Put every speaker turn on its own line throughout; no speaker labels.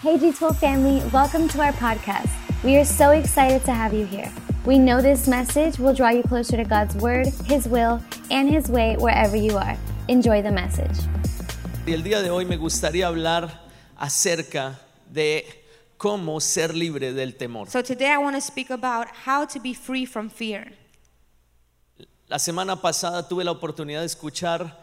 Hey G12 family, welcome to our podcast. We are so excited to have you here. We know this message will draw you closer to God's Word, His will, and His way wherever you are. Enjoy the message.
Y el día de hoy me gustaría hablar acerca de cómo ser libre del temor.
So today I want to speak about how to be free from fear.
La semana pasada tuve la oportunidad de escuchar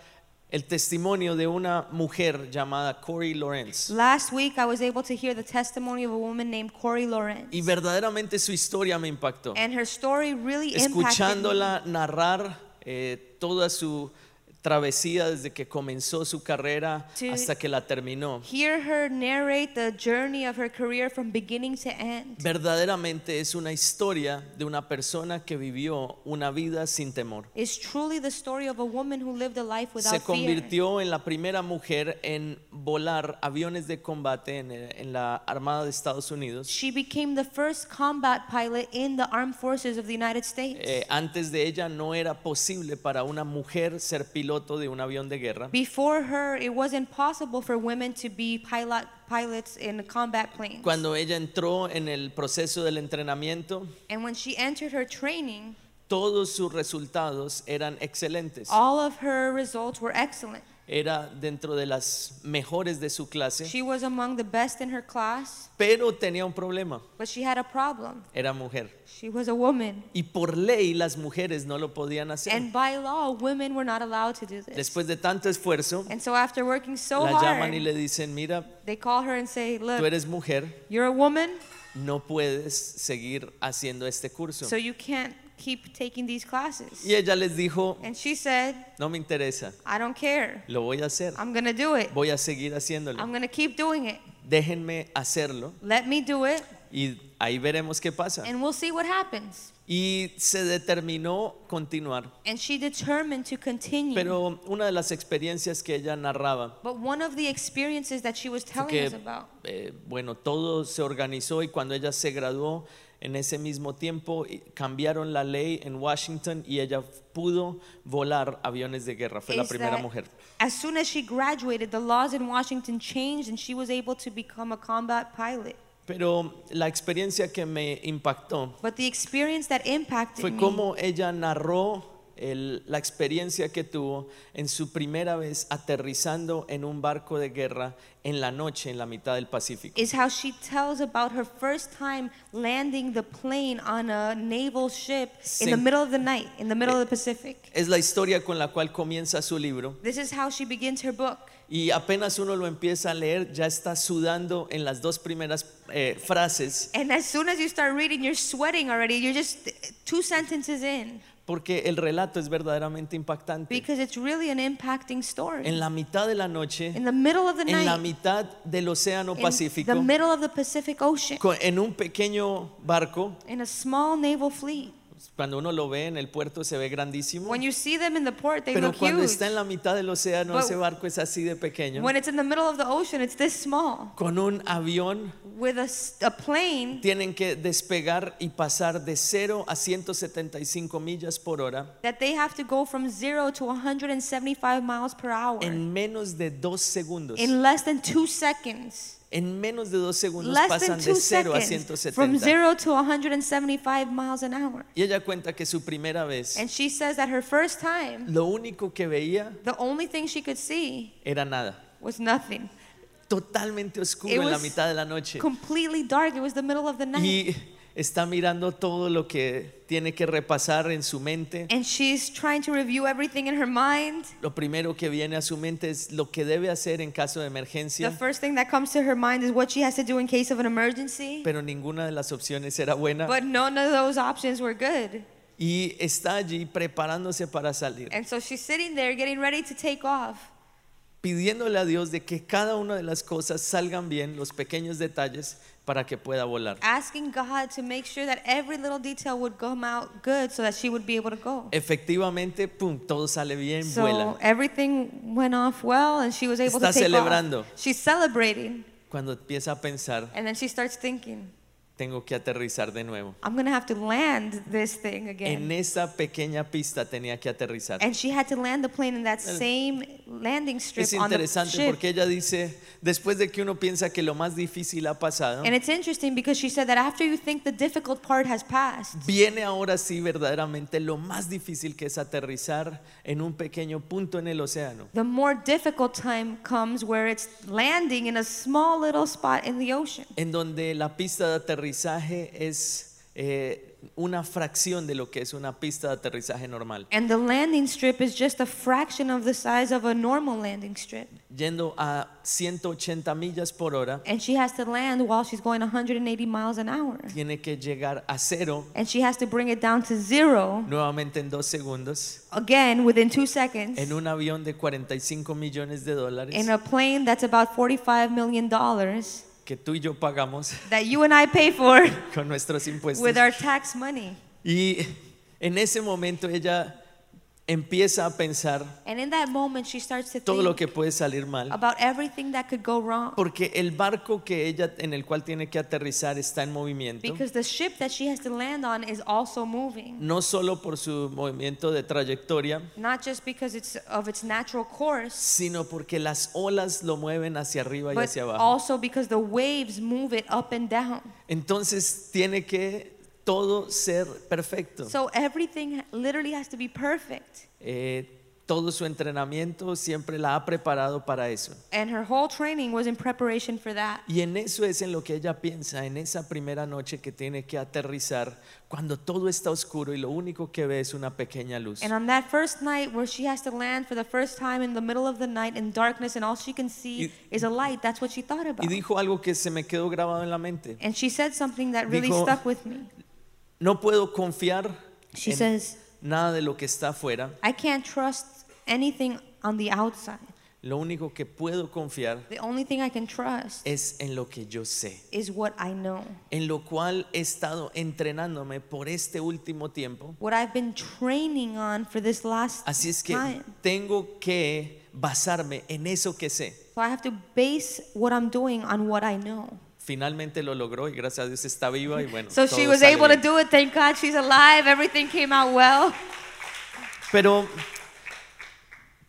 el testimonio de una mujer llamada Corey Lawrence.
Last week I was able to hear the testimony of a woman named Corey Lawrence.
Y verdaderamente su historia me impactó.
And her story really impacted me.
Escuchándola narrar eh, toda su travesía desde que comenzó su carrera
To
hasta que la terminó.
Hear her narrate the journey of her career from beginning to end.
Verdaderamente es una historia de una persona que vivió una vida sin temor.
Is truly the story of a woman who lived a life
Se
fear.
convirtió en la primera mujer en volar aviones de combate en, en la Armada de Estados Unidos.
She became the first combat pilot in the armed forces of the United States.
Eh, antes de ella no era posible para una mujer ser piloto de un avión de guerra.
Before her, it wasn't possible for women to be pilot, pilots in combat planes.
Cuando ella entró en el proceso del entrenamiento,
and when she entered her training,
todos sus resultados eran excelentes.
all of her results were excellent.
Era dentro de las mejores de su clase,
She was among the best in her class,
pero tenía un problema.
but she had a problem.
Era mujer.
She was a woman.
Y por ley las mujeres no lo podían hacer.
And by law, women were not allowed to do this.
Después de tanto esfuerzo,
And so after working so
la llaman y
hard,
le dicen, mira,
they call her and say,
tú
look,
eres mujer,
you're a woman,
no puedes seguir haciendo este curso.
so you can't keep taking these classes.
Y ella les dijo,
And she said,
no me interesa,
I don't care.
lo voy a hacer,
I'm going to do it.
voy a seguir haciéndolo.
I'm going to keep doing it.
Déjenme hacerlo
Let me do it,
y ahí veremos qué pasa.
and we'll see what happens.
Y se determinó continuar.
And she determined to continue.
Pero una de las experiencias que ella narraba
but one of the experiences that she was telling
que,
us about
eh, bueno, todo se organizó y cuando ella se graduó, en ese mismo tiempo cambiaron la ley en Washington y ella pudo volar aviones de guerra. Fue la primera mujer.
As soon as she graduated, the laws in Washington changed and she was able to become a combat pilot.
Pero la experiencia que me impactó
But the experience that impacted
fue cómo ella narró el- la experiencia que tuvo en su primera vez aterrizando en un barco de guerra en la noche en la mitad del Pacífico.
is how she tells about her first time landing the plane on a naval ship in the middle of the night, in the middle of the Pacific.
Es la historia con la cual comienza su libro
This is how she begins her book.
y apenas uno lo empieza a leer ya está sudando en las dos primeras eh, frases
And as soon as you start reading, you're sweating already. You're just two sentences in
porque el relato es verdaderamente impactante.
because it's really an impacting story.
En la mitad de la noche,
In the middle of the
en la
night,
mitad del océano
in
Pacífico,
the middle of the Pacific Ocean,
en un pequeño barco,
in a small naval fleet.
Cuando uno lo ve en el puerto se ve grandísimo,
When you see them in the port, they
pero
look
cuando
huge.
está en la mitad del océano
But
ese barco es así de pequeño,
When it's in the middle of the ocean, it's this small.
con un avión
With a, a plane
tienen que despegar y pasar de 0 a 175 millas por hora
that they have to go from zero to 175 miles per hour
en menos de dos segundos.
in less than two seconds.
En menos de dos segundos
Less
pasan de
two
0 a
seconds. From
170.
zero to 175 miles an hour.
Y ella cuenta que su primera vez,
And she says that her first time,
lo único que veía
the only thing she could see
era nada.
was nothing.
Totalmente oscuro
It
en la
was
mitad de la noche.
Completely dark. It was the middle of the night.
Y está mirando todo lo que tiene que repasar en su mente.
And she's trying to review everything in her mind.
Lo primero que viene a su mente es lo que debe hacer en caso de
The
emergencia,
first thing that comes to her mind is what she has to do in case of an emergency.
pero ninguna de las opciones era buena.
But none of those options were good.
Y está allí preparándose para salir,
And so she's sitting there getting ready to take off,
pidiéndole a Dios de que cada una de las cosas salgan bien, los pequeños detalles, para que pueda volar.
asking God to make sure that every little detail would come out good so that she would be able to go.
Efectivamente, pum, todo sale bien,
So
vuela.
everything went off well and she was able
Está
to take
celebrando.
off. She's celebrating
Cuando empieza a pensar,
and then she starts thinking,
tengo que aterrizar de nuevo.
I'm going to have to land this thing
En
again.
esa pequeña pista tenía que aterrizar.
And she had to land the plane in that same landing strip
Es
on the
interesante porque ella dice, después de que uno piensa que lo más difícil ha pasado,
And it's interesting because she said that after you think the difficult part has passed,
viene ahora sí verdaderamente lo más difícil que es aterrizar en un pequeño punto en el océano.
the more difficult time comes where it's landing in a small little spot in the ocean.
en donde la pista de aterrizaje es eh, una fracción de lo que es una pista de aterrizaje normal,
And the landing strip is just a fraction of the size of a normal landing strip.
yendo a 180 millas por hora,
And she has to land while she's going 180 miles an hour.
tiene que llegar a cero
And she has to bring it down to zero
nuevamente en dos segundos
again within two seconds
en un avión de 45 millones de dólares
in a plane that's about $45 million that
que tú y yo pagamos
you and I pay for
con nuestros impuestos.
with our tax money.
Y en ese momento ella empieza a pensar
And in that moment, she starts to
todo lo
think
que puede salir mal.
about everything that could go wrong.
Porque el barco que ella en el cual tiene que aterrizar está en movimiento,
Because the ship that she has to land on is also moving.
no solo por su movimiento de trayectoria,
Not just because it's of its natural course,
sino porque las olas lo mueven hacia arriba y
but
hacia abajo.
also because the waves move it up and down.
Entonces tiene que todo ser perfecto.
So everything literally has to be perfect.
Eh, todo su entrenamiento siempre la ha preparado para eso.
And her whole training was in preparation for that.
Y en eso es en lo que ella piensa, en esa primera noche que tiene que aterrizar, cuando todo está oscuro y lo único que ve es una pequeña luz.
And on that first night where she has to land for the first time in the middle of the night in darkness and all she can see
Y-
is a light, that's what she thought
Y
about.
dijo algo que se me quedó grabado en la mente.
And she said something that really
Dijo-
stuck with me.
No puedo confiar
She
en
says,
nada de lo que está afuera.
I can't trust anything on the outside.
Lo único que puedo confiar
The only thing I can trust
es en lo que yo sé,
is what I know.
en lo cual he estado entrenándome por este último tiempo.
What I've been training on for this last
Así es que
time.
tengo que basarme en eso que sé.
So I have to base what I'm doing on what I know.
Finalmente lo logró y gracias a Dios está viva y bueno.
So she was
sale
able to do it. Thank God she's alive. Everything came out well.
Pero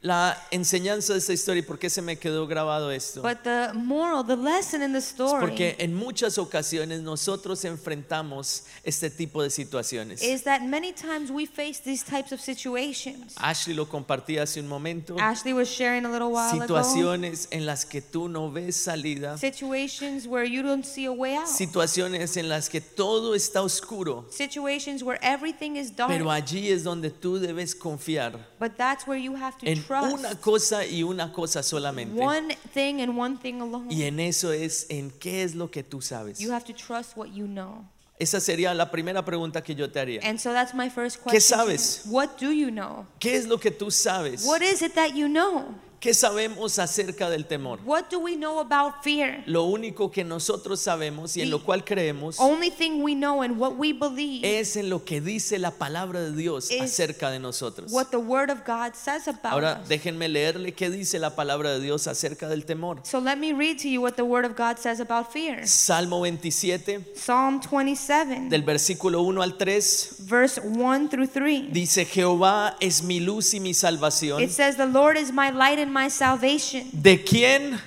la enseñanza de esta historia y por qué se me quedó grabado esto.
But the moral, the lesson in the
Es
story
porque en muchas ocasiones nosotros enfrentamos este tipo de situaciones.
is that many times we face these types of situations.
Ashley lo compartía hace un momento.
Ashley was sharing a little while ago.
Situaciones en las que tú no ves salida.
Situations where you don't see a way out.
Situaciones en las que todo está oscuro.
Situations where everything is dark.
Pero allí es donde tú debes confiar
But that's where you have to
en
trust
una cosa y una cosa solamente.
one thing and one thing alone.
Y en eso es en qué es lo que tú sabes.
You have to trust what you know.
Esa sería la primera pregunta que yo te haría.
And so that's my first
¿Qué
question. you.
sabes?
What do you know?
¿Qué es lo que tú sabes?
What is it that you know?
¿Qué sabemos acerca del temor?
What do we know about fear?
Lo único que nosotros sabemos y en lo cual creemos
Only thing we know and what we believe
es en lo que dice la palabra de Dios acerca de nosotros.
what the word of God says about
Ahora
us.
déjenme leerle qué dice la palabra de Dios acerca del temor.
So let me read to you what the word of God says about fear.
Salmo 27
Psalm 27,
del versículo 1 al 3
verse 1 through 3.
dice Jehová es mi luz y mi salvación.
It says, The Lord is my light and my salvation.
¿De quién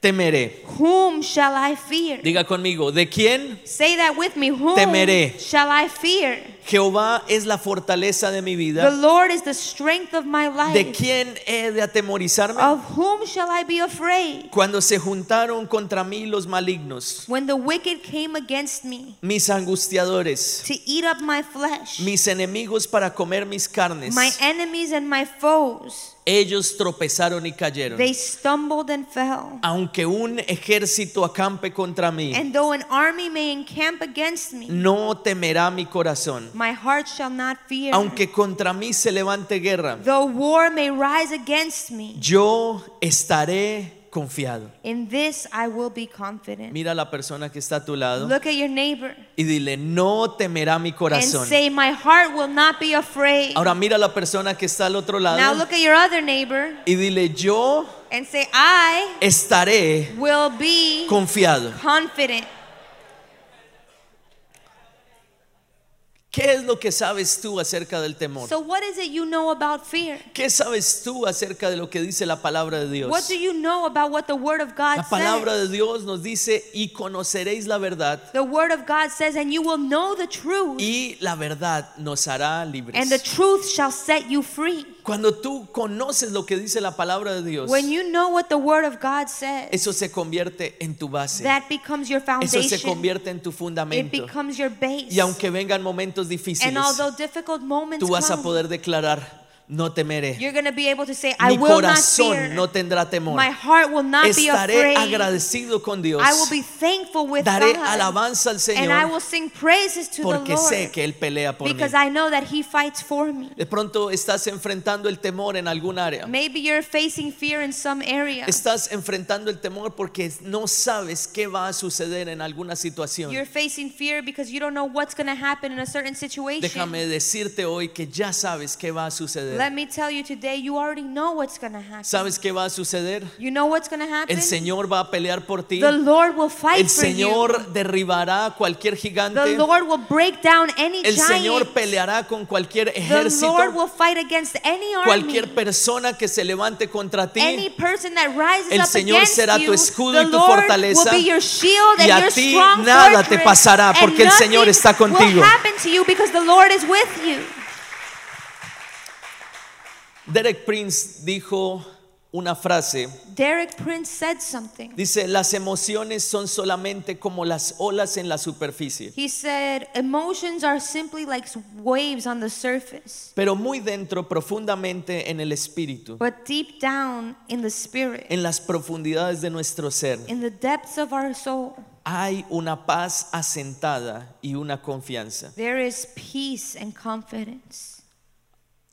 temeré?
Whom shall I fear?
Diga conmigo, ¿de quién?
Say that with me. Whom
Temeré.
shall I fear?
Jehová es la fortaleza de mi
The
vida.
Lord is the strength of my
¿De
life.
quién he de atemorizarme?
Of whom shall I be afraid?
Cuando se juntaron contra mí los malignos,
When the wicked came against me
mis angustiadores,
to eat up my flesh,
mis enemigos para comer mis carnes,
my enemies and my foes,
ellos tropezaron y cayeron.
they stumbled and fell.
Aunque un ejército acampe contra mí,
And though an army may encamp against me,
no temerá mi corazón.
my heart shall not fear.
Aunque contra mí se levante guerra,
Though war may rise against me,
yo estaré confiado.
in this I will be confident.
Mira a la persona que está a tu lado
Look at your neighbor
y dile, no temerá mi
and
corazón.
say, My heart will not be afraid.
Ahora mira a la persona que está al otro
Now
lado
look at your other neighbor
y dile, yo
and say, I
estaré
will be
confiado.
confident.
¿Qué es lo que sabes tú acerca del temor?
So, what is it you know about fear?
¿Qué sabes tú acerca de lo que dice la palabra de Dios?
What do you know about what the Word of God
La palabra
says?
de Dios nos dice, y conoceréis la verdad,
The Word of God says, and you will know the truth,
y la verdad nos hará
and the
libres.
truth shall set you free.
Cuando tú conoces lo que dice la palabra de Dios,
When you know what the Word of God says,
eso se convierte en tu base.
that becomes your
Eso se
foundation.
convierte en tu
It
fundamento.
becomes your base.
Y aunque vengan momentos difíciles,
And although difficult moments
tú vas a poder declarar, no temeré.
you're going to be able to say, I
Mi
will not
corazón
fear.
no tendrá temor.
My heart will not be
Estaré
afraid.
agradecido con Dios.
I will be thankful with
Daré
God.
alabanza al
and I
Señor
will sing praises to the
porque
Lord
sé que Él pelea por mí.
because I know that He fights for me.
De pronto estás enfrentando el temor en algún área.
Maybe you're facing fear in some area.
Estás enfrentando el temor porque no sabes qué va a suceder en alguna situación.
You're facing fear because you don't know what's going to happen in a certain situation.
Déjame decirte hoy que ya sabes qué va a suceder.
Let me tell you today, you already know what's going to happen.
¿Sabes qué va a suceder?
You know what's going to happen?
El Señor va a pelear por ti.
The Lord will fight
El
for you.
Señor derribará cualquier
The
gigante.
Lord will break down any
El
giant.
Señor peleará con cualquier
the Lord
ejército,
will fight against any army.
cualquier persona que se levante contra
any
ti.
person that rises
El
up
Señor
against
será tu escudo
the
y tu
Lord
fortaleza,
will be your shield and
y a
your
ti
strong
nada te
fortress,
pasará,
and
porque el Señor está contigo.
Will happen to you because the Lord is with you.
Derek Prince dijo una frase.
Derek Prince said something.
Dice, las emociones son solamente como las olas en la superficie,
He said, Emotions are simply like waves on the surface,
pero muy dentro, profundamente en el espíritu,
but deep down in the spirit,
en las profundidades de nuestro ser,
in the depths of our soul,
hay una paz asentada y una confianza.
there is peace and confidence.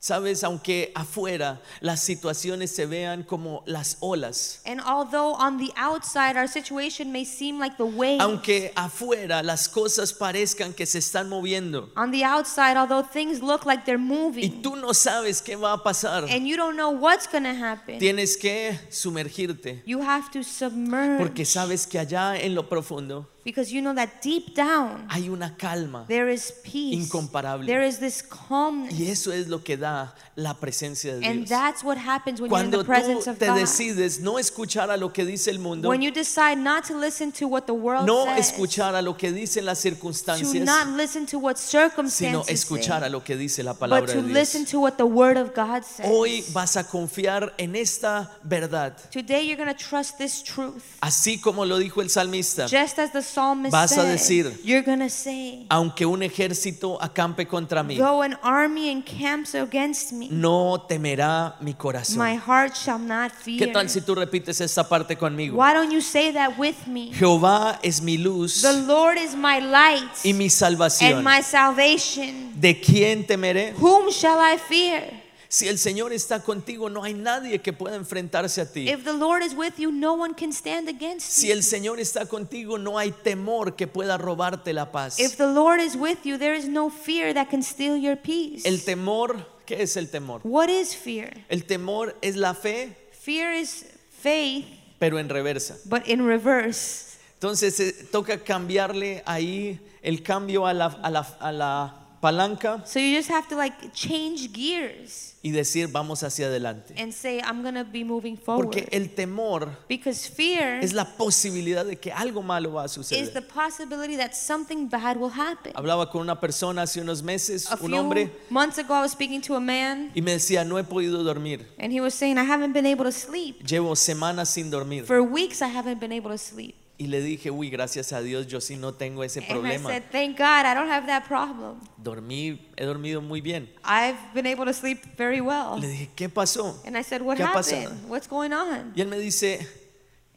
Sabes, aunque afuera las situaciones se vean como las olas,
And although on the outside our situation may seem like the waves,
aunque afuera las cosas parezcan que se están moviendo
on the outside, although things look like they're
y
moving,
tú no sabes qué va a pasar,
and you don't know what's going to happen,
tienes que sumergirte.
you have to submerge.
Porque sabes que allá en lo profundo
because you know that deep down
hay una calma
there is peace,
Incomparable.
there is this calmness,
y eso es lo que da la presencia de
and
Dios.
that's what happens when you're in
Cuando
the presence
tú
of
te
God.
decides no escuchar a lo que dice el mundo,
When you decide not to listen to what the world
no
says,
escuchar a lo que dicen las
to
circunstancias,
not listen to what
sino
circumstances
escuchar
say,
a lo que dice la
but
palabra
to
de Dios.
listen to what the Word of God says.
Hoy vas a confiar en esta verdad,
Today you're going to trust this truth.
así como lo dijo el salmista.
Just as the psalmist
Vas a decir,
you're say,
Aunque un ejército acampe contra mí,
though an army encamps against me,
no temerá mi
my
corazón.
heart shall not
¿Qué
fear.
tal si tú repites esta parte conmigo?
Why don't you say that with me?
Jehová es mi luz
The Lord is my light
y mi
and
salvación.
my salvation.
¿De quién temeré?
Whom shall I fear?
Si el Señor está contigo, no hay nadie que pueda enfrentarse a ti.
If the Lord is with you, no one can stand against
Si
you.
el Señor está contigo, no hay temor que pueda robarte la paz.
If the Lord is with you, there is no fear that can steal your peace.
El temor, ¿qué es el temor?
What is fear?
El temor es la fe,
Fear is faith,
pero en reversa.
but in reverse.
Entonces eh, toca cambiarle ahí el cambio a la, a la, a la palanca
So you just have to like change gears
y decir vamos hacia adelante.
and say, I'm to be moving forward.
Porque el temor
Because fear
es la posibilidad de que algo malo va a
is the
suceder.
possibility that something bad will happen.
Hablaba con una persona hace unos meses,
A
un
few
hombre,
months ago, I was speaking to a man,
y me decía, no he podido dormir.
and he was saying, I haven't been able to sleep.
Llevo semanas sin dormir.
For weeks, I haven't been able to sleep.
Y le dije, uy, gracias a Dios, yo sí no tengo ese
And I
problema.
said, Thank God, I don't have that problem.
Dormí, he dormido muy bien.
I've been able to sleep very well.
Le dije, ¿qué pasó?
And I said, What
¿Qué ha
happened?
pasado?
What's going on?
Y él me dice,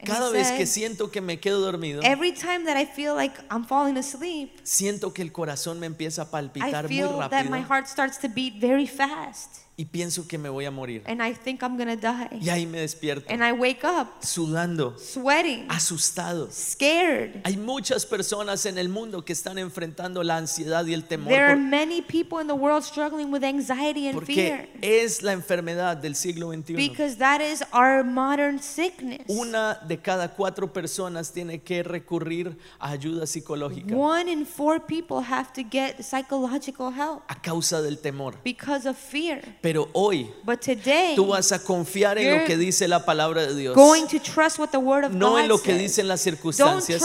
cada vez que siento que me quedo dormido,
Every time that I feel like I'm falling asleep,
siento que el corazón me empieza a
I
palpitar muy
feel that my
rápido
heart starts to beat very fast.
Y pienso que me voy a morir.
and I think I'm to die.
Y ahí me despierto,
And I wake up
sudando,
sweating,
asustado.
scared.
Hay muchas personas en el mundo que están enfrentando la ansiedad y el temor
There are many people in the world struggling with anxiety and fear
porque es la enfermedad del siglo XXI.
because that is our modern sickness.
Una de cada cuatro personas tiene que recurrir a ayuda psicológica
One in four people have to get psychological help
a causa del temor.
because of fear.
Pero hoy
But today,
tú vas a confiar en lo que dice la palabra de Dios,
going to trust what the Word of
no
God
en lo que dicen las circunstancias,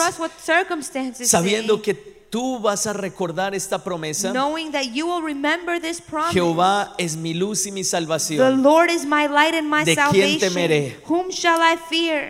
sabiendo
say,
que tú vas a recordar esta promesa.
knowing that you will remember this promise.
Jehová es mi luz y mi
The
salvación.
Lord is my light and my
¿De quién temeré?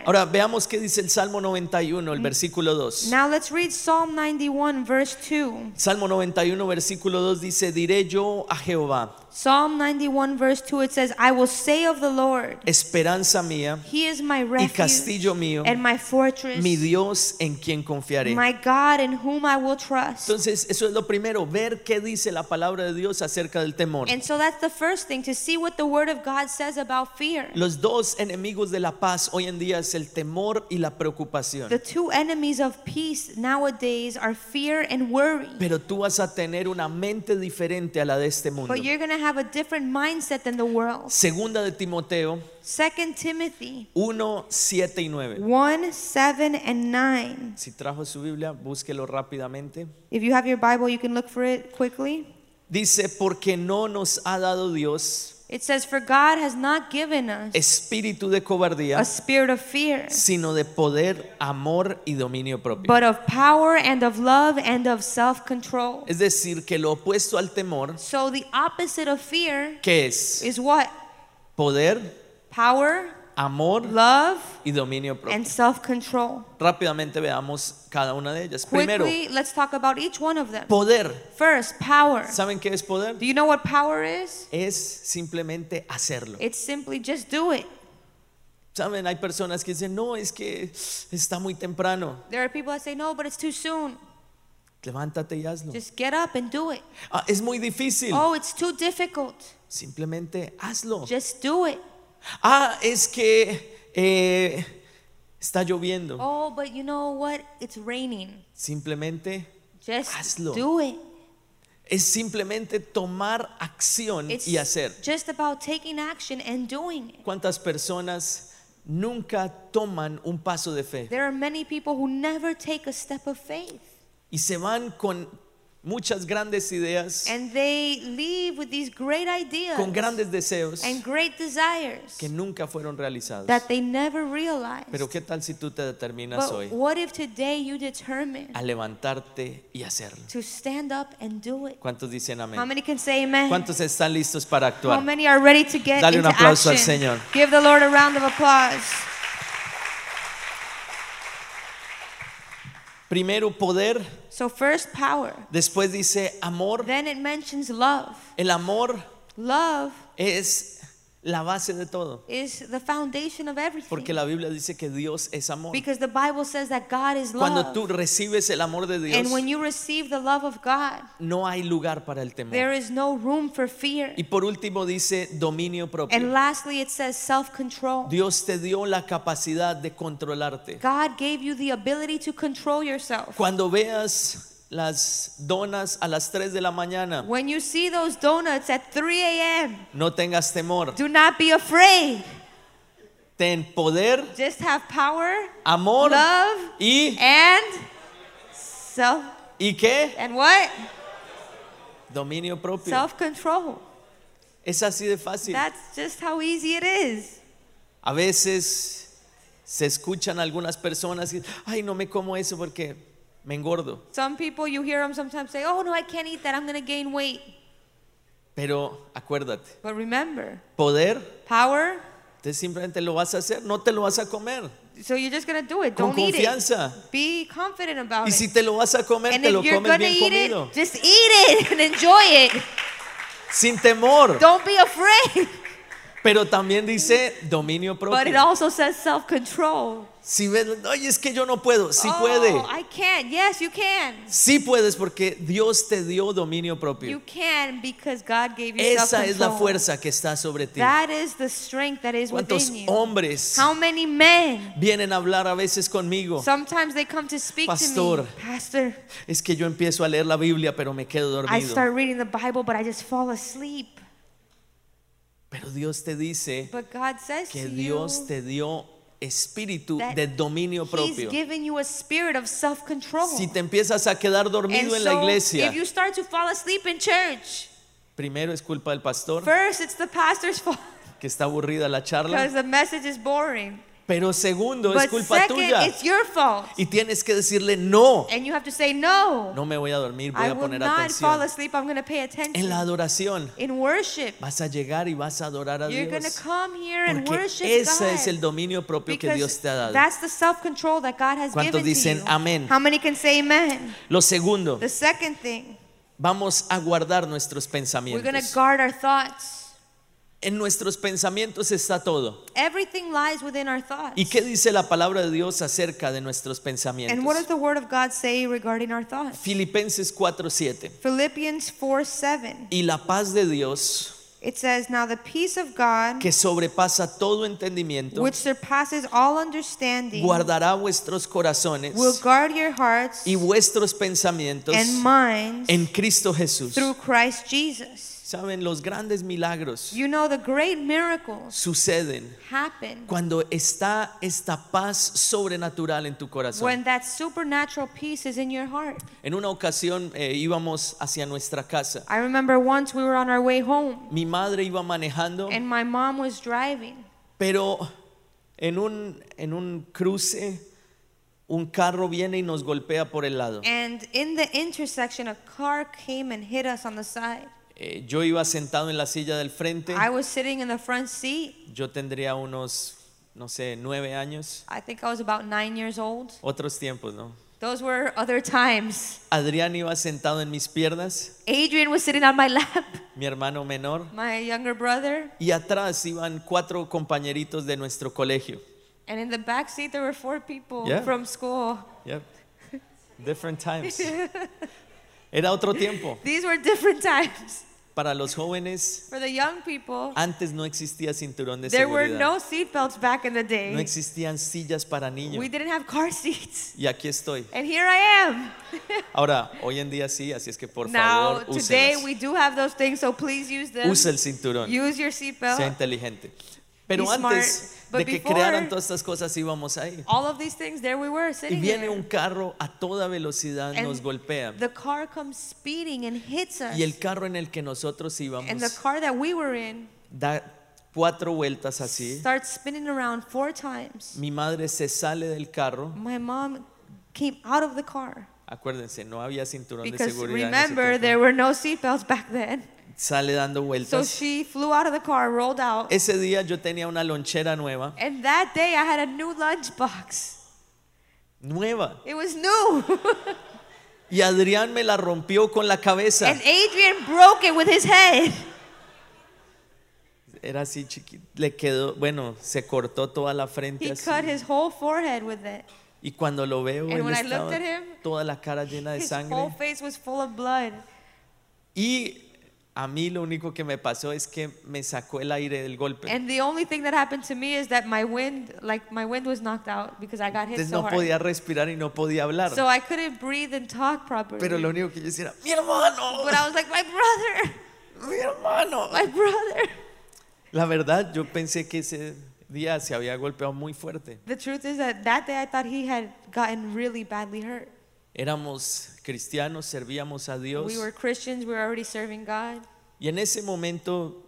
Ahora veamos qué dice el Salmo 91, el versículo 2.
Now let's read Psalm 91, verse 2.
Salmo 91, versículo 2 dice, diré yo a Jehová,
Psalm 91, verse 2, it says, I will say of the Lord,
esperanza mía
He is my
y
refuge
castillo mío,
and my fortress,
mi Dios en quien confiaré.
my God in whom I will trust.
Entonces, eso es lo primero, ver qué dice la palabra de Dios acerca del temor.
And so that's the first thing, to see what the Word of God says about fear.
Los dos enemigos de la paz hoy en día es el temor y la preocupación.
The two enemies of peace nowadays are fear and worry.
Pero tú vas a tener una mente diferente a la de este mundo.
But you're have a different mindset than the world.
Segunda de Timoteo
2 Timothy
1, 7 y 9.
1 7 and 9.
Si trajo su Biblia, búsquelo rápidamente.
If you have your Bible, you can look for it quickly.
Dice, porque no nos ha dado Dios
It says, For God has not given us
espíritu de
a spirit of fear,
sino de poder, amor y dominio propio.
but of power and of love and of self control.
Es decir, que lo opuesto al temor,
So the opposite of fear
¿qué es?
is what?
Poder,
Power,
amor
love,
y dominio propio.
and self control.
Rápidamente veamos cada una de ellas. Primero,
Quickly, let's talk about each one of them.
poder.
First, power.
¿Saben qué es poder?
Do you know what power is?
Es simplemente hacerlo.
It's simply just do it.
Saben, hay personas que dicen, no, es que está muy temprano.
There are people that say, no, but it's too soon.
Levántate y hazlo.
Just get up and do it.
Ah, es muy difícil.
Oh, it's too difficult.
Simplemente hazlo.
Just do it.
Ah, es que eh, está lloviendo.
Oh, but you know what? It's raining.
Simplemente
Just
Hazlo.
do it.
es simplemente tomar acción
It's
y hacer.
just about taking action and doing it.
¿Cuántas personas nunca toman un paso de fe
There are many people who never take a step of faith.
y se van con muchas grandes ideas,
And they leave with these great ideas
con grandes deseos
and great desires
que nunca fueron realizados?
that they never realized.
Pero ¿qué tal si tú te determinas
But
hoy
what if today you determine
a levantarte y hacerlo?
to stand up and do it?
¿Cuántos dicen
How
amén?
many can say amen?
¿Cuántos están listos para
How
actuar?
many are ready to get
Dale un aplauso al? Señor.
Give the Lord a round of applause.
Primero poder,
So first power.
después dice amor.
Then it mentions love.
El amor
Love
es la base de todo,
is the foundation of everything.
porque la Biblia dice que Dios es amor.
Because the Bible says that God is
Cuando
love.
tú recibes el amor de Dios,
And when you receive the love of God,
no hay lugar para el
there
temor.
is no room for fear.
Y por último dice dominio
And
propio.
lastly, it says self control.
Dios te dio la capacidad de controlarte.
God gave you the ability to control yourself.
Cuando veas las donas a las 3 de la mañana,
When you see those donuts at 3 a.m.,
no tengas temor.
do not be afraid.
Ten poder,
Just have power,
amor
love,
y
and self
¿y qué?
and what?
Dominio propio.
Self control.
Es así de fácil.
That's just how easy it is.
A veces se escuchan algunas personas y, ay, no me como eso porque me engordo.
Some people you hear them sometimes say, "Oh no, I can't eat that. I'm going to gain weight."
Pero acuérdate,
But remember,
poder,
power.
te simplemente lo vas a hacer, no te lo vas a comer.
So you're just going to do it.
Con
Don't eat it.
confianza.
Be confident about
Y
it.
si te lo vas a comer,
and
te lo
you're
comes
going to
bien
eat
comido.
it, just eat it and enjoy it.
Sin temor.
Don't be afraid.
Pero también dice dominio
But it
propio.
also says self-control.
Si ves, oye, es que yo no puedo, sí
oh,
puede.
I can't. Yes, you can.
Sí puedes porque Dios te dio dominio propio.
You can because God gave you
Esa es la fuerza que está sobre ti.
That is the strength that is
¿Cuántos
within you.
hombres
How many men?
vienen a hablar a veces conmigo?
Sometimes they come to speak
Pastor.
to me. Pastor,
Es que yo empiezo a leer la Biblia, pero me quedo
I
dormido.
start reading the Bible, but I just fall asleep.
Pero Dios te dice
But God says
que Dios te dio espíritu de dominio propio.
given you a spirit of self-control.
Si te empiezas a quedar
and
dormido en la
so,
iglesia,
if you start to fall asleep in church,
primero es culpa del pastor,
first it's the pastor's fault
que está aburrida la charla,
because the message is boring.
Pero segundo es
But
culpa
second,
tuya.
it's your fault.
Y tienes que decirle, no,
And you have to say, no,
no me voy a dormir, voy
I
a
will
poner
not fall
atención.
asleep. I'm going to pay
En la
attention.
adoración
In worship,
vas a llegar y vas a adorar a
you're going to
Dios.
come here and
Porque
worship
ese
God.
es el dominio propio que Dios te ha dado.
that's the self-control that God has
¿Cuántos
given
dicen
to you.
amén?
How many can say amen?
Lo segundo,
The second thing,
vamos a guardar nuestros
we're going to
pensamientos.
guard our thoughts.
En nuestros pensamientos está todo.
Everything lies within our thoughts.
¿Y qué dice la palabra de Dios acerca de nuestros
And what does
pensamientos?
the word of God say regarding our thoughts?
Filipenses 4:7.
Philippians 4 7.
Y la paz de Dios,
It says, Now the peace of God,
que sobrepasa todo entendimiento,
which surpasses all understanding,
guardará vuestros corazones
will guard your hearts
y vuestros pensamientos
and minds
en Cristo Jesús.
through Christ Jesus.
Saben, los grandes milagros
You know, the great miracles
suceden
happen
cuando está esta paz sobrenatural en tu corazón.
when that supernatural peace is in your heart.
En una ocasión eh, íbamos hacia nuestra casa.
I remember once we were on our way home
Mi madre iba manejando,
and my mom was driving.
pero en un, en un cruce un carro viene y nos golpea por el lado.
And in the intersection, a car came and hit us on the side.
Eh, yo iba sentado en la silla del frente,
I was sitting in the front seat.
yo tendría unos, no sé, nueve años,
I think I was about nine years old.
otros tiempos, ¿no?
Those were other times.
Adrián iba sentado en mis piernas,
Adrian was sitting on my lap,
mi hermano menor,
my younger brother,
y atrás iban cuatro compañeritos de nuestro colegio.
and in the back seat there were four people
Yeah.
from school.
Yep. Different times. Era otro tiempo.
These were different times.
Para los jóvenes,
For the young people,
antes no existía cinturón de
there were
seguridad.
no seatbelts back in the
No
day.
existían sillas para
We
niños.
didn't have car seats.
Y aquí estoy.
And here I am.
Ahora, hoy en día sí, así es que por
Now,
favor,
today
úselas.
we do have those things, so please use them.
Use el cinturón.
Use your
Sea
seatbelt.
inteligente. Pero
Be smart.
antes
But
de que
before-
crearan todas estas cosas íbamos ahí.
All of these things, there we were
Y
sitting
viene
there.
un carro a toda velocidad,
And
nos golpea.
The car comes speeding and hits us.
Y el carro en el que nosotros
and the
íbamos
car that we were in
da cuatro vueltas así.
starts spinning around four times.
Mi madre se sale del carro.
My mom came out of the car
Acuérdense, no había cinturón de seguridad.
remember there were no seatbelts back then.
Sale dando
So
vueltas.
she flew out of the car, rolled out,
Ese día yo tenía una lonchera nueva.
and that day I had a new lunchbox.
Nueva.
It was new,
Y Adrián me la rompió con la cabeza.
and Adrian broke it with his head.
Era así chiquito. Le quedó, bueno, se cortó toda la frente
He
así.
cut his whole forehead with it.
Y cuando lo veo,
And
él
when I
estaba
looked at him,
toda la cara llena de
His
sangre.
whole face was full of blood.
Y a mí lo único que me pasó es que me sacó el aire del golpe.
And the only thing that happened to me is that my wind, like my wind was knocked out because I got hit
Entonces
so
no
hard.
podía respirar y no podía hablar.
So I couldn't breathe and talk properly.
Pero lo único que yo decía era, mi hermano,
But I was like, my brother,
mi hermano.
my brother.
La verdad, yo pensé que ese día se había golpeado muy fuerte.
The truth is that that day I thought he had gotten really badly hurt.
Éramos cristianos, servíamos a Dios.
We were Christians, we were already serving God.
Y en ese momento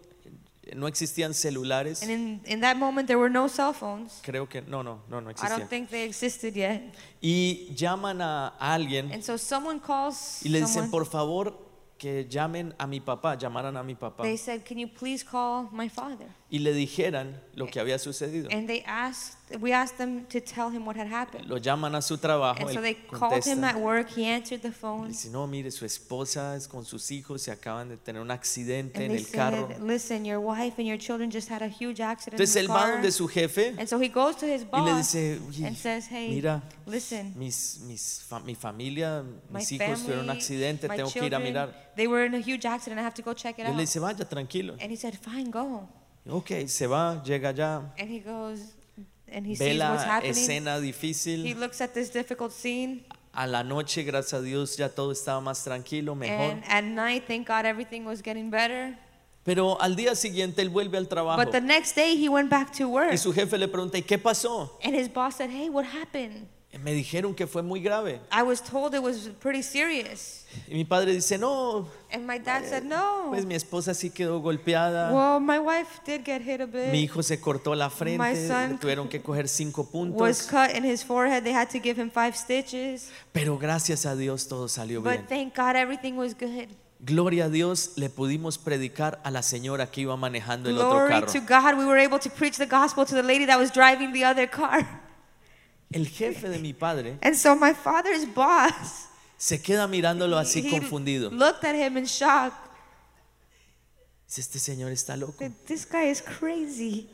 no existían celulares.
And in, in that moment, there were no cell phones.
Creo que no, no, no, no
I don't
existían.
think they existed yet.
Y llaman a alguien
And so someone calls
y le dicen,
someone.
por favor, que llamen a mi papá, llamaran a mi papá
They said, Can you please call my father?
y le dijeran lo que había sucedido.
And they asked we asked them to tell him what had happened.
Lo llaman a su trabajo,
And so they called him at work. He answered the phone.
Dice, no, mire, su esposa es con sus hijos y acaban de tener un accidente
And
en el carro.
listen, your wife and your children just had a huge accident
Entonces él va donde su jefe
And so he goes to his
y le
boss
dice, "Oye,
and says, hey,
mira,
listen,
mis, mis fa- mi familia,
my
mis hijos tuvieron un
family,
accidente,
my
tengo que ir a mirar.
they were in a huge accident. I have to go check it
Y él le
out.
dice, vaya, tranquilo.
And he said, fine, go.
Ok, se va, llega allá,
And he goes and he
ve
sees what's
la
happening.
escena
He
difícil.
looks at this difficult scene.
A la noche, gracias a Dios, ya todo estaba más tranquilo, mejor.
And at night, thank God, everything was getting better.
Pero al día siguiente él vuelve al trabajo
But the next day, he went back to work.
y su jefe le pregunta, ¿y qué pasó?
And his boss said, hey, what happened?
Me dijeron que fue muy grave.
I was told it was pretty serious.
Y mi padre dice, no,
And my dad said, no.
pues mi esposa sí quedó golpeada.
Well, my wife did get hit a bit.
Mi hijo se cortó la frente,
My
le
son
tuvieron que coger cinco
was
puntos.
cut in his forehead. They had to give him five stitches.
Pero gracias a Dios todo salió bien.
But thank God everything was good.
Gloria a Dios, le pudimos predicar a la señora que iba manejando el otro
Glory
carro.
to God, we were able to preach the gospel to the lady that was driving the other car.
El jefe de mi padre
And so my father's boss,
se queda mirándolo así
he
confundido.
looked at him in shock.
Dice, este señor está loco.
This guy is crazy.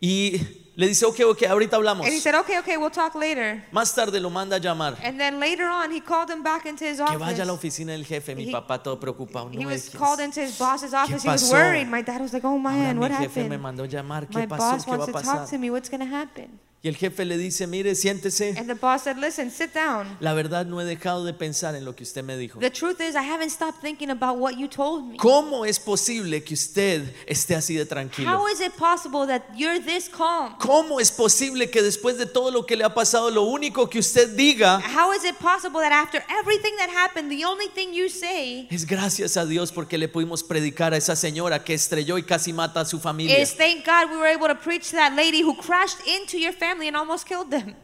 Y le dice, ok, ok, ahorita hablamos.
And he said, okay, okay, we'll talk later.
Más tarde lo manda a llamar.
And then later on, he called him back into his
Que vaya a la
office.
oficina del jefe. Mi
He-
papá todo preocupado.
He
No
was
es
called into his boss's office. He was
pasó?
worried. My dad was like, oh
Ahora
man,
mi
what
jefe me
happened?
mandó llamar. ¿Qué
My
pasó?
boss
¿Qué va
wants
a
to talk
pasar?
to me. What's going to happen?
Y el jefe le dice, mire, siéntese.
And the boss said, listen, sit down.
La verdad no he dejado de pensar en lo que usted me dijo.
The truth is, I haven't stopped thinking about what you told me.
¿Cómo es posible que usted esté así de tranquilo?
How is it possible that you're this calm?
¿Cómo es posible que después de todo lo que le ha pasado, lo único que usted diga
How is it possible that after everything that happened, the only thing you say
es gracias a Dios porque le pudimos predicar a esa señora que estrelló y casi mata a su familia?
is thank God we were able to preach to that lady who crashed into your family and almost killed them?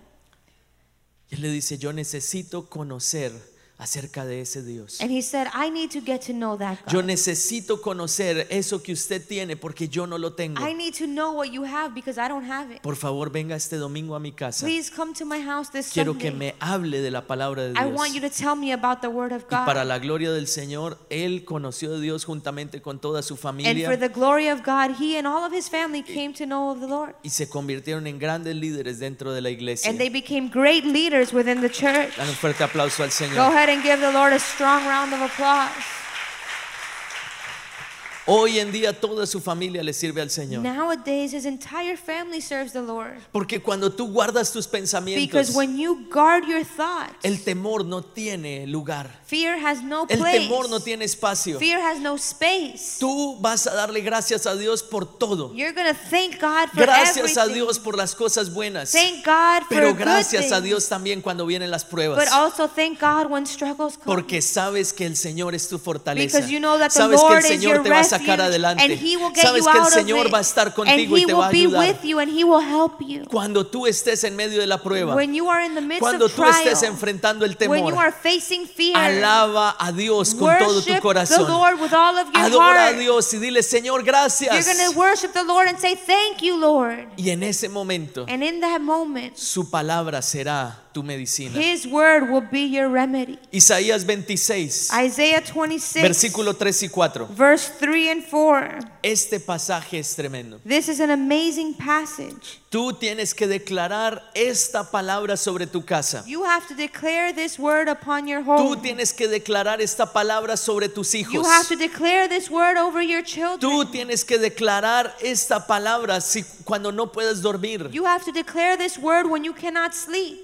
Y él le dice, yo necesito conocer acerca de ese Dios.
And he said, I need to get to know that
Yo
God.
necesito conocer eso que usted tiene porque yo no lo tengo.
I need to know what you have because I don't have it.
Por favor, venga este domingo a mi casa.
Please come to my house this
Quiero que me hable de la palabra de
I
Dios.
want you to tell me about the Word of
Y para
God.
la gloria del Señor, él conoció de Dios juntamente con toda su
And
familia
for the glory of God, he and all of his family came to know of the Lord.
y se convirtieron en grandes líderes dentro de la iglesia.
And they became great leaders within the church.
Dan un fuerte aplauso al
Go
Señor.
Ahead and give the Lord a strong round of applause.
Hoy en día toda su familia le sirve al Señor.
Nowadays, his entire family serves the Lord.
Porque cuando tú guardas tus pensamientos,
Because when you guard your thoughts,
el temor no tiene lugar.
fear has no
El
place.
temor no tiene espacio.
Fear has no space.
Tú vas a darle gracias a Dios por todo.
You're to thank God for
Gracias a
everything.
Dios por las cosas buenas.
Thank God for
Pero gracias a. Dios también cuando vienen las pruebas.
But also thank God when struggles come.
Porque sabes que el Señor es tu fortaleza.
Because you know that the
Sabes que el
Lord is
Señor
your
te va a sacar adelante.
and He will get
Sabes
you
que el Señor va a estar contigo y te va a ayudar. Cuando tú estés en medio de la prueba, cuando tú estés enfrentando el temor, alaba a Dios con todo tu corazón. Adora a. Dios y dile, Señor, gracias.
going to worship the Lord and say, Thank you, Lord.
Y en ese momento, su palabra será tu medicina.
His word will be your remedy.
Isaías 26,
Isaiah 26,
versículo 3 y 4.
verse 3 and 4.
Este pasaje es tremendo.
This is an amazing passage.
Tú tienes que declarar esta palabra sobre tu casa.
You have to declare this word upon your
Tú
home.
tienes que declarar esta palabra sobre tus
You have to declare this word over your children.
Tú tienes que declarar esta palabra si, cuando no puedes dormir.
You have to declare this word when you cannot sleep.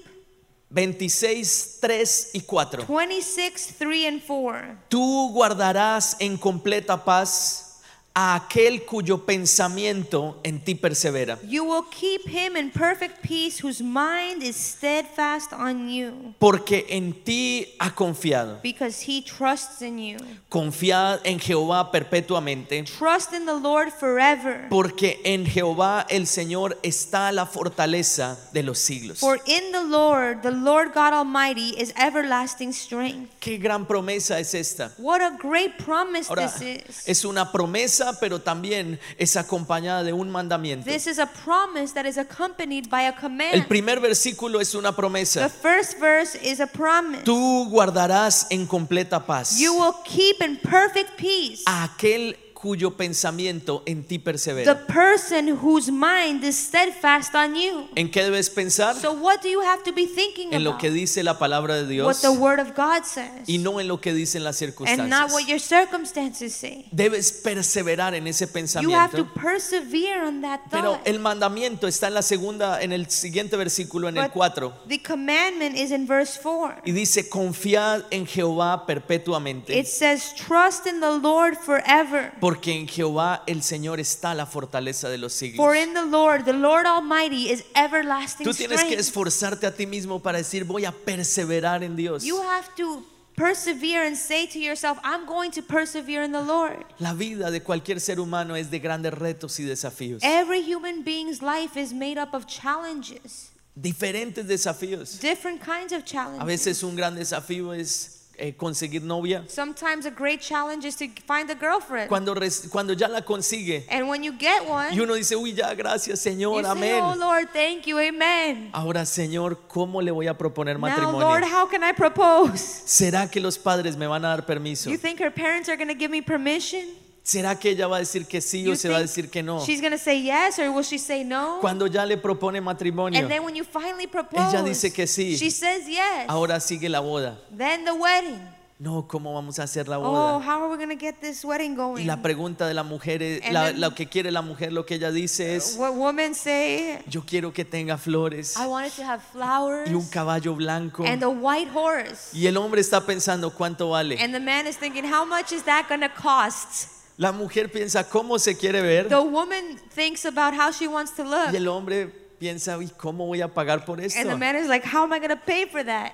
26, 3 y 4.
26, 3 and 4.
Tú guardarás en completa paz a aquel cuyo pensamiento en ti persevera.
You will keep him in perfect peace whose mind is steadfast on you
Porque en ti ha confiado.
because he trusts in you.
Confiad en Jehová perpetuamente.
Trust in the Lord forever.
Porque en Jehová el Señor está la fortaleza de los siglos.
For in the Lord, the Lord God Almighty is everlasting strength.
Qué gran promesa es esta.
What a great promise
Ahora,
this is.
es una promesa promesa, pero también es acompañada de un mandamiento.
This is a promise that is accompanied by a command.
El primer versículo es una
The
promesa.
first verse is a promise.
Tú guardarás en completa paz
You will keep in perfect peace
aquel cuyo pensamiento en ti
the
persevera.
person whose mind is steadfast on you.
¿En qué debes pensar?
So what do you have to be thinking
En lo que dice la palabra de
What
Dios
the word of God says.
y no en lo que dicen las
and not
circunstancias.
what your circumstances say.
Debes perseverar en ese
You have to
pensamiento.
persevere on that
Pero
thought.
el mandamiento está en la segunda, en el siguiente versículo, en el
But
4.
The commandment is in verse 4.
Y dice, confiad en Jehová perpetuamente,
It says, Trust in the Lord forever.
Porque en Jehová el Señor está la fortaleza de los siglos.
For in the Lord, the Lord Almighty is everlasting
Tú tienes que esforzarte a ti mismo para decir, voy a perseverar en Dios.
You have to persevere and say to yourself, I'm going to persevere in the Lord.
La vida de cualquier ser humano es de grandes retos y desafíos.
Every human being's life is made up of challenges,
Diferentes desafíos.
different kinds of
A
challenges.
veces un gran desafío es eh, conseguir novia.
Sometimes a great challenge is to find a girlfriend.
Cuando, res- cuando ya la consigue
And when you get one,
y uno dice, uy, ya, gracias Señor, amén.
Oh Lord, thank you, amen.
Ahora, Señor, ¿cómo le voy a proponer
Now, Lord,
matrimonio?
how can I propose?
¿Será que los padres me van a dar permiso?
You think her parents are going to give me permission?
¿Será que ella va a decir que sí o se va a decir que no?
She's to say yes or will she say no?
Cuando ya le propone matrimonio,
And then when you finally propose,
dice que sí.
she says yes.
ahora sigue la boda.
Then the wedding.
No, ¿cómo vamos a hacer la
Oh,
boda?
how are we to get this wedding
Y
going?
la pregunta de la mujer, es,
And
la-
then-
lo que quiere la mujer, lo que ella dice es,
What women say,
yo quiero que tenga flores
I want it to have flowers
y un caballo blanco.
and a white horse.
Y el hombre está pensando cuánto vale.
And the man is thinking, how much is that to cost?
La mujer piensa cómo se quiere ver
The woman thinks about how she wants to
y
look.
el hombre piensa, uy, ¿cómo voy a pagar por esto?
And the man is like, how am I going to pay for that?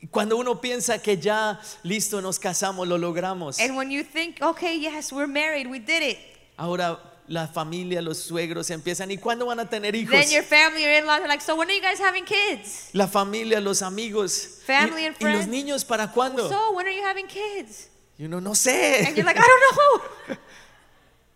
Y Cuando uno piensa que ya listo nos casamos, lo logramos.
And when you think, okay, yes, we're married, we did it.
Ahora la familia, los suegros empiezan, ¿y cuándo van a tener hijos?
Then your family or in-laws are like, so when are you guys having kids?
La familia, los amigos.
Family
y,
and
y los
friends.
niños para cuándo?
So when are you having kids?
Y uno no
And
sé.
you're like, I don't know.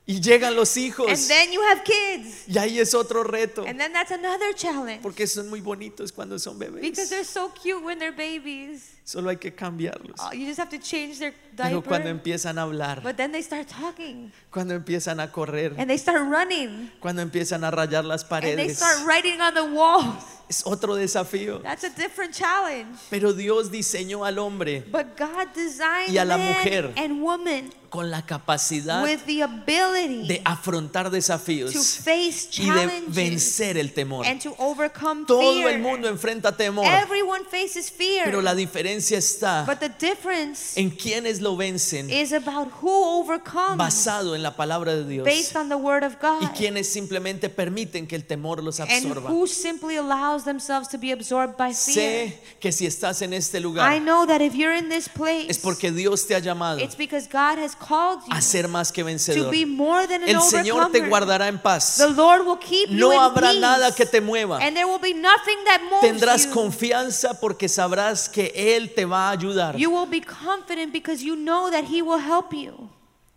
y llegan los
And
hijos.
then you have kids.
y ahí es otro reto.
And then that's another challenge.
Porque son muy bonitos cuando son
Because
bebés.
they're so cute when they're babies.
Solo hay que cambiarlos.
Oh, you just have to change their
Pero cuando
diaper.
empiezan a hablar,
But then they start talking.
cuando empiezan a correr,
And they start running.
cuando empiezan a rayar las
And they
paredes,
start writing on the walls.
Es otro desafío.
That's a different challenge.
Pero Dios diseñó al hombre
But God designed
Y a la mujer
and woman
con la capacidad
with the ability
de afrontar
to
desafíos
face
y de vencer el temor.
and to overcome
Todo
fear.
el mundo enfrenta temor,
Everyone faces fear.
pero la diferencia está
but the difference
en quienes lo vencen
is about who overcomes
basado en la palabra de Dios
based on the word of God
y quienes simplemente permiten que el temor los
and
absorba.
who simply allows themselves to be absorbed by fear.
Sé que si estás en este
I
lugar
know that if you're in this place,
es porque Dios te ha llamado
it's because God has called you
a ser más que
to
vencedor.
be more than an
El Señor te
overcomer.
guardará en paz.
The Lord will keep you
No
in
habrá
peace.
nada que te mueva.
And there will be nothing that moves
Tendrás
you.
confianza porque sabrás que Él te va a ayudar.
You will be confident because you know that He will help you.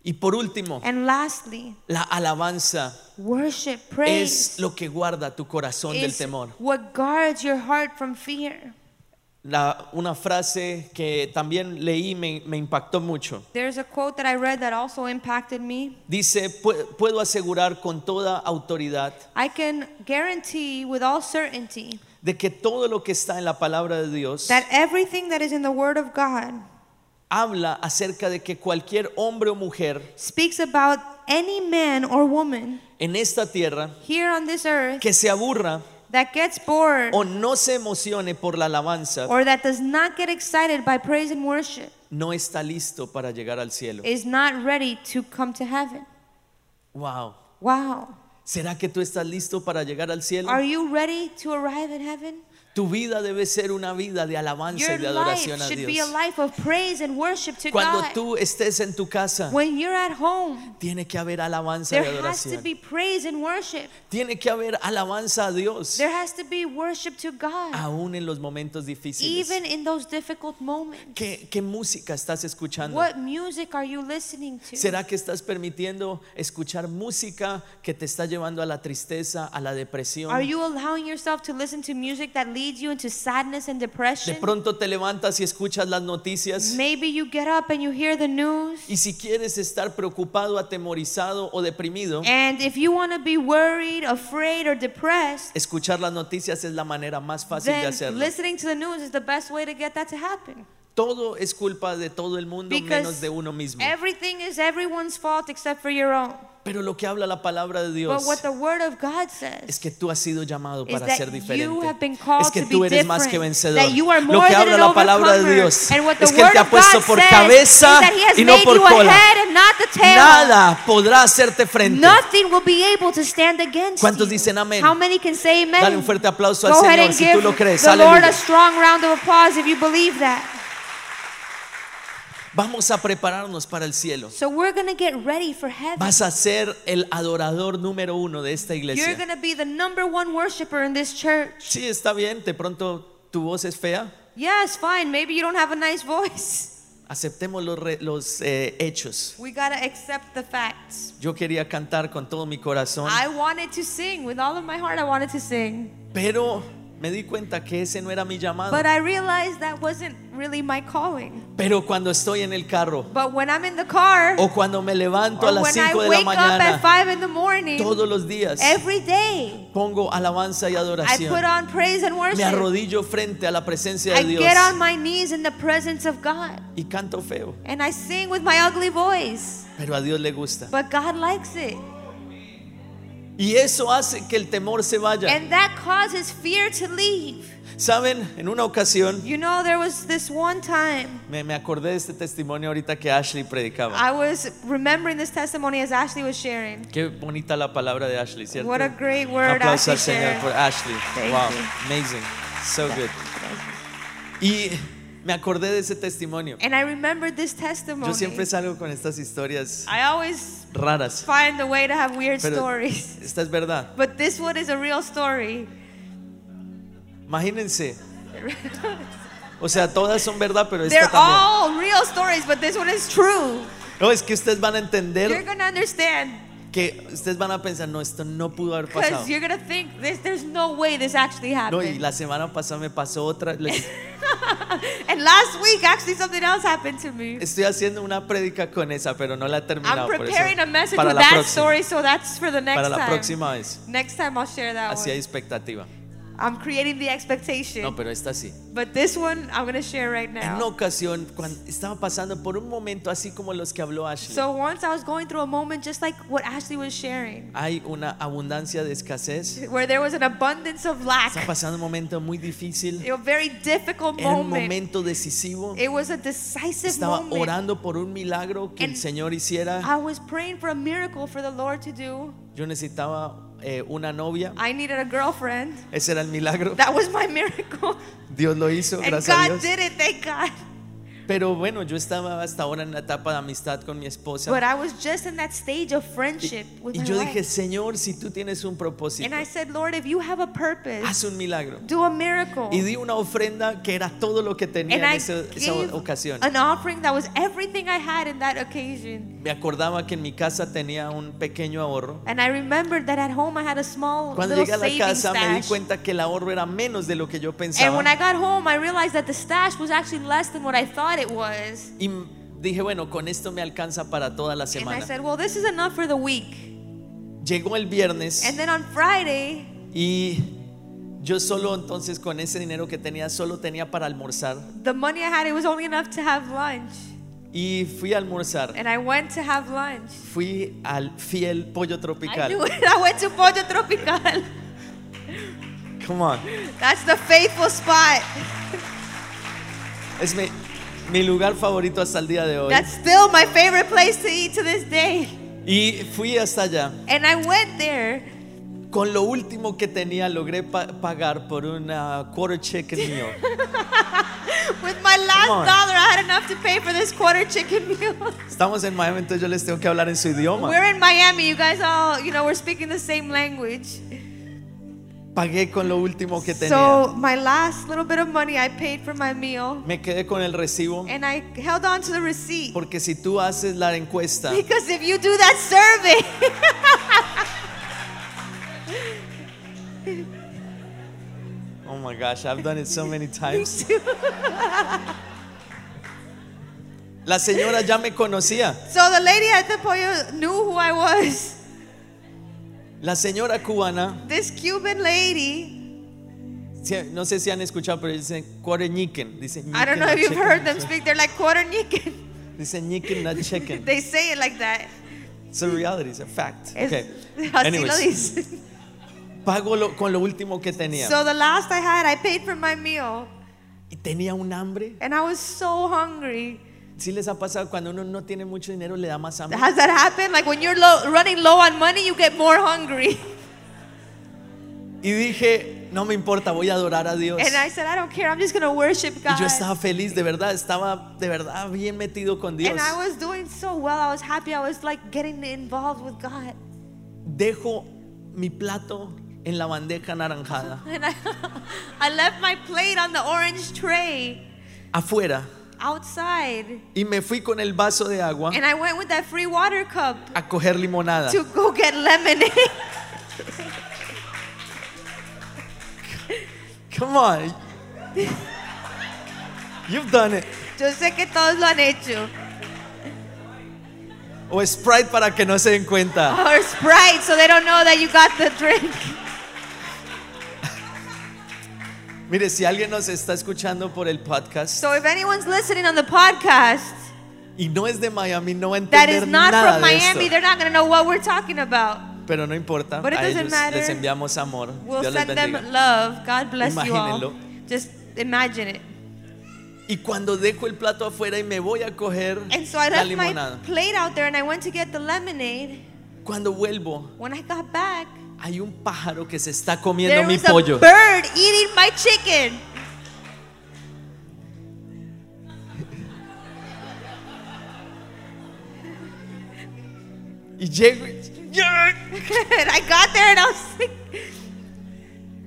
Y por último,
And lastly,
la alabanza
worship,
es
praise
lo que guarda tu corazón del temor.
what guards your heart from fear.
La- una frase que también leí me, me impactó mucho.
There's a quote that I read that also impacted me.
Dice, "Pu- puedo asegurar con toda autoridad
I can guarantee with all certainty
de que todo lo que está en la palabra de Dios
that everything that is in the Word of God
habla acerca de que cualquier hombre o mujer
speaks about any man or woman
en esta tierra
here on this earth
que se aburra
that gets bored
o no se emocione por la alabanza
or that does not get excited by praise and worship
no está listo para llegar al cielo.
is not ready to come to heaven.
Wow.
Wow.
¿Será que tú estás listo para llegar al cielo?
Are you ready to arrive in heaven?
Tu vida debe ser una vida de alabanza y
Your
de
life
adoración a
should be a
Dios.
life of praise and worship to
Cuando
God.
tú estés en tu casa,
When you're at home,
tiene que haber alabanza y
there has to
adoración.
be praise and worship.
Tiene que haber alabanza a Dios,
There has to be worship to God,
aún en los momentos difíciles.
even in those difficult moments.
¿Qué, qué música estás escuchando?
What music are you listening to?
¿Será que estás permitiendo escuchar música que te está llevando a la tristeza, a la depresión?
Are you allowing yourself to listen to music that leads you into sadness and
De
depression?
pronto te levantas y escuchas las noticias
Maybe you get up and you hear the news.
y si quieres estar preocupado, atemorizado o deprimido,
And if you want to be worried, afraid, or depressed,
escuchar las noticias es la manera más fácil de hacerlo.
listening to the news is the best way to get that to happen.
Todo es culpa de todo el mundo menos
Because
de uno mismo.
everything is everyone's fault except for your own.
Pero lo que habla la palabra de Dios
But what the Word of God says
es que tú has sido llamado para ser diferente. Es que tú eres más que vencedor. Lo que habla la palabra de. Dios es que Él te ha puesto por cabeza y no por cola. Nada podrá hacerte frente. ¿Cuántos dicen amén? Dale un fuerte aplauso al Señor si tú lo crees. Aleluya.
a strong round of applause if you believe that.
Vamos a prepararnos para el cielo.
So we're to get ready for heaven.
Vas a ser el adorador número uno de esta
You're
iglesia.
going to be the number one worshiper in this church.
Sí, está bien. De pronto tu voz es fea.
Yes, fine. Maybe you don't have a nice voice.
Aceptemos los, re- los eh, hechos.
We got to accept the facts.
Yo quería cantar con todo mi corazón,
I wanted to sing with all of my heart. I wanted to sing.
pero me di cuenta que ese no era mi llamado.
But I realized that wasn't really my calling.
Pero cuando estoy en el carro
But when I'm in the car,
o cuando me levanto a las
when I
5 de la
wake up at
mañana,
5 in the morning,
todos los días
every day,
pongo alabanza y
I
adoración.
put on praise and
Me
worship.
arrodillo frente a la presencia
I
de Dios
get on my knees in the presence of God.
y canto feo,
And I sing with my ugly voice.
pero a Dios le gusta.
But God likes it.
Y eso hace que el temor se vaya.
And that causes fear to leave.
Saben, en una ocasión
You know, there was this one time
me, me acordé de este testimonio ahorita que Ashley predicaba.
I was remembering this testimony as Ashley was sharing.
Qué bonita la palabra de Ashley, ¿cierto?
What a great word
aplauso
Ashley
al Señor por Ashley.
Thank
wow,
you.
amazing. So good. Y me acordé de ese testimonio.
And I remembered this testimony.
Yo siempre salgo con estas historias
I always
raras,
find a way to have weird
pero
stories.
esta es verdad.
But this one is a real story.
Imagínense. O sea, todas son verdad, pero esta
They're
también.
all real stories, but this one is true.
No, es que ustedes van a entender.
You're going to understand
que ustedes van a pensar, no, esto no pudo haber pasado.
because you're going to think this, there's no way this actually
No, y
happened.
la semana pasada me pasó otra. Les-
And last week, actually, something else happened to me.
Estoy haciendo una prédica con esa, pero no la he terminado.
I'm
por eso.
preparing a message
Para
with
la
that
próxima.
story, so that's for the next
Para la
time.
próxima vez.
Next time I'll share that
Así hay
one.
expectativa.
I'm creating the expectation.
No, pero esta sí.
But this one I'm going to share right
En una
now.
ocasión, cuando estaba pasando por un momento así como los que habló Ashley,
So once I was going through a moment just like what Ashley was sharing,
hay una abundancia de escasez.
where there was an abundance of lack,
Está pasando un momento muy difícil.
a very difficult
Era un
moment.
momento decisivo.
It was a decisive
Estaba
moment.
orando por un milagro que el Señor hiciera.
I was praying for a miracle for the Lord to do.
Yo necesitaba eh, una novia.
I needed a girlfriend.
Ese era el milagro.
That was my miracle.
Dios lo hizo,
And
gracias a
God
Dios.
did it, thank God.
Pero bueno, yo estaba hasta ahora en la etapa de amistad con mi esposa.
But I was just in that stage of friendship with
Y
my
yo
wife.
dije, Señor, si tú tienes un propósito,
And I said, Lord, if you have a purpose,
haz un milagro.
do a miracle.
Y di una ofrenda que era todo lo que tenía
And
en
I
esa, ocasión.
an offering that was everything I had in that occasion.
Me acordaba que en mi casa tenía un pequeño ahorro.
And I remembered that at home I had a small
Cuando llegué a la casa me di cuenta que el ahorro era menos de lo que yo
And
pensaba.
when I got home, I realized that the stash was actually less than what I thought it was.
Y dije, bueno, con esto me alcanza para toda la
And I
semana.
said, well, this is enough for the week.
Llegó el viernes
And then on Friday,
y yo solo entonces con ese dinero que tenía, solo tenía para almorzar.
the money I had, it was only enough to have lunch.
Y fui a almorzar.
And I went to have lunch.
Fui al fiel pollo
I
tropical.
knew it. I went to Pollo Tropical.
Come on.
That's the faithful spot.
Es mi, mi lugar favorito hasta el día de hoy.
That's still my favorite place to eat to this day.
Y fui hasta allá.
And I went there
con lo último que tenía logré pa- pagar por una quarter chicken meal.
With my last dollar, I had enough to pay for this quarter chicken meal.
Estamos en Miami, entonces yo les tengo que hablar en su idioma.
We're in Miami. You guys all, you know, we're speaking the same language.
Pagué con lo último que tenía.
So my last little bit of money, I paid for my meal,
Me quedé con el recibo
and I held on to the receipt
porque si tú haces la encuesta,
because if you do that survey,
oh my gosh, I've done it so many times. La señora ya me conocía.
so the lady at the pollo knew who I was.
La señora cubana,
This Cuban lady.
no sé si han escuchado, pero dicen quarter ñiquen. Dicen
I don't know if you've heard them speak. They're like quarter chicken.
Dicen ñiquen, not chicken.
They say it like that.
It's a reality, it's a fact.
Es-
Okay.
Así lo
Anyways,
dicen.
pago lo- con lo último que tenía.
So the last I had, I paid for my meal,
y tenía un hambre.
and I was so hungry.
¿Sí les ha pasado cuando uno no tiene mucho dinero le da más hambre?
Has that happened? Like when you're low, running low on money, you get more hungry.
Y dije, no me importa, voy a adorar a Dios.
And I said, I don't care. I'm just gonna worship
Y
God.
yo estaba feliz, de verdad, estaba de verdad bien metido con Dios.
And I was doing so well. I was happy. I was like getting involved with God.
Dejo mi plato en la bandeja anaranjada,
And I, I left my plate on the orange tray
afuera,
outside.
y me fui con el vaso de agua
And I went with that free water cup
a coger limonada.
to go get lemonade.
Come on. You've done it.
Yo sé que todos lo han hecho.
O Sprite para que no se den cuenta.
Or Sprite, so they don't know that you got the drink.
Mire, si alguien nos está escuchando por el podcast
So if anyone's listening on the podcast
y no es de Miami, no va a
that
entender
is not
nada
from
de
Miami,
esto.
they're not going to know what we're talking about.
Pero no importa,
But it
a
doesn't
ellos
matter.
les enviamos amor.
We'll
Dios les
send them
bendiga.
love. God bless you all.
Imagínenlo.
Just imagine it.
Y cuando dejo el plato afuera y me voy a coger
And so I
la
left my
limonada,
plate out there and I went to get the lemonade.
cuando vuelvo,
When I got back,
hay un pájaro que se está comiendo
there
mi
was a
pollo.
bird eating my chicken.
Y llego y
and I got there and I was like,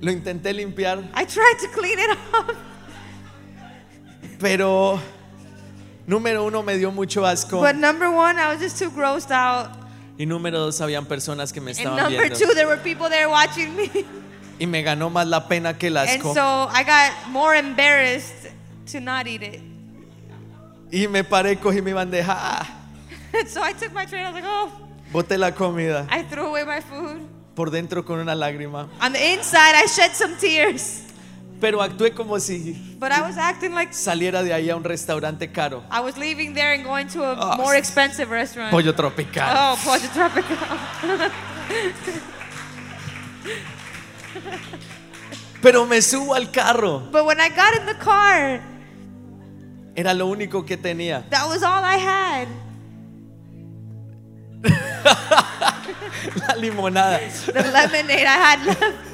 lo intenté limpiar,
I tried to clean it up.
pero número uno me dio mucho asco
But number one, I was just too grossed out.
Y número dos habían personas que me
And
estaban
number
viendo
two, there were people there watching me.
y me ganó más la pena que el
And
asco
so I got more embarrassed to not eat it.
y me paré, cogí mi bandeja, ah,
so I took my tray I was like, oh,
boté la comida
I threw away my food.
por dentro con una lágrima,
On the inside, I shed some tears.
Pero actué como si
But I was acting like
saliera de ahí a un restaurante caro,
I was leaving there and going to a
Oh,
more expensive restaurant.
pollo tropical.
Oh, Pollo Tropical.
Pero me subo al carro.
but when I got in the car,
Era lo único que tenía.
that was all I had.
La limonada.
The lemonade I had left.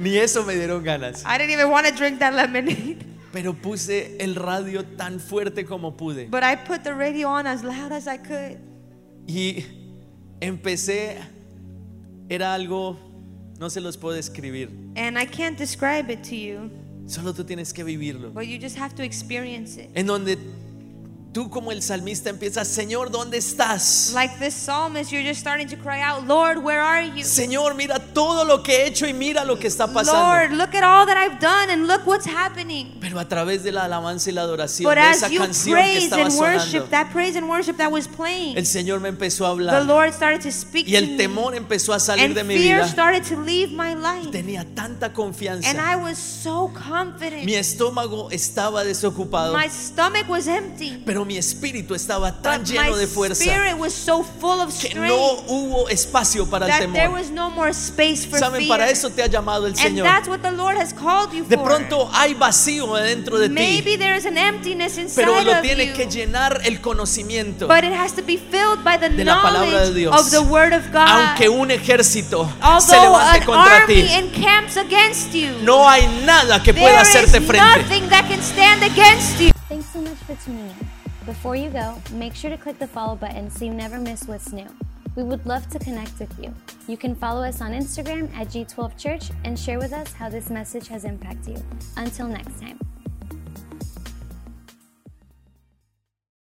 Ni eso me dieron ganas.
I didn't even want to drink that lemonade.
Pero puse el radio tan fuerte como pude.
But I put the radio on as loud as I could.
Y empecé. Era algo. No se los puedo describir.
And I can't describe it to you,
Solo tú tienes que vivirlo.
but you just have to experience it.
En donde tú como el salmista empiezas, Señor, ¿dónde estás?
Like this psalmist, you're just starting to cry out, Lord, where are you?
Señor, mira todo lo que he hecho y mira lo que está
Lord,
pasando.
look at all that I've done and look what's happening.
Pero a través de la alabanza y la adoración,
But
de
as
esa
you
canción que
praise
estaba
and worship,
sonando,
that praise and worship that was playing,
el Señor me empezó a
the
hablar.
Lord started to speak
Y
to
el
me.
temor empezó a salir
And
de mi
fear
vida.
started to leave my life.
Tenía tanta
And
confianza.
I was so confident.
Mi estómago estaba desocupado.
My stomach was empty.
Pero mi espíritu estaba
But
tan lleno
my
de fuerza
spirit was so full of
que
strength
no hubo espacio para el
that there
temor.
was no more space for
Saben,
fear.
para eso te ha llamado el
and
Señor.
that's what the Lord has called you
De
for.
pronto hay vacío dentro de ti,
Maybe there is an emptiness inside
pero lo
of
tiene
you,
que llenar el conocimiento.
but it has to be filled by the
de la palabra de
knowledge
Dios.
of the Word of God.
Aunque un ejército se
Although
levante
an
contra
army
ti,
encamps against you,
no hay nada que
there
pueda
is
hacerte frente.
nothing that can stand against you.
Thanks so much for tuning in. Before you go, make sure to click the follow button so you never miss what's new. We would love to connect with you. You can follow us on Instagram at G12 Church and share with us how this message has impacted you. Until next time.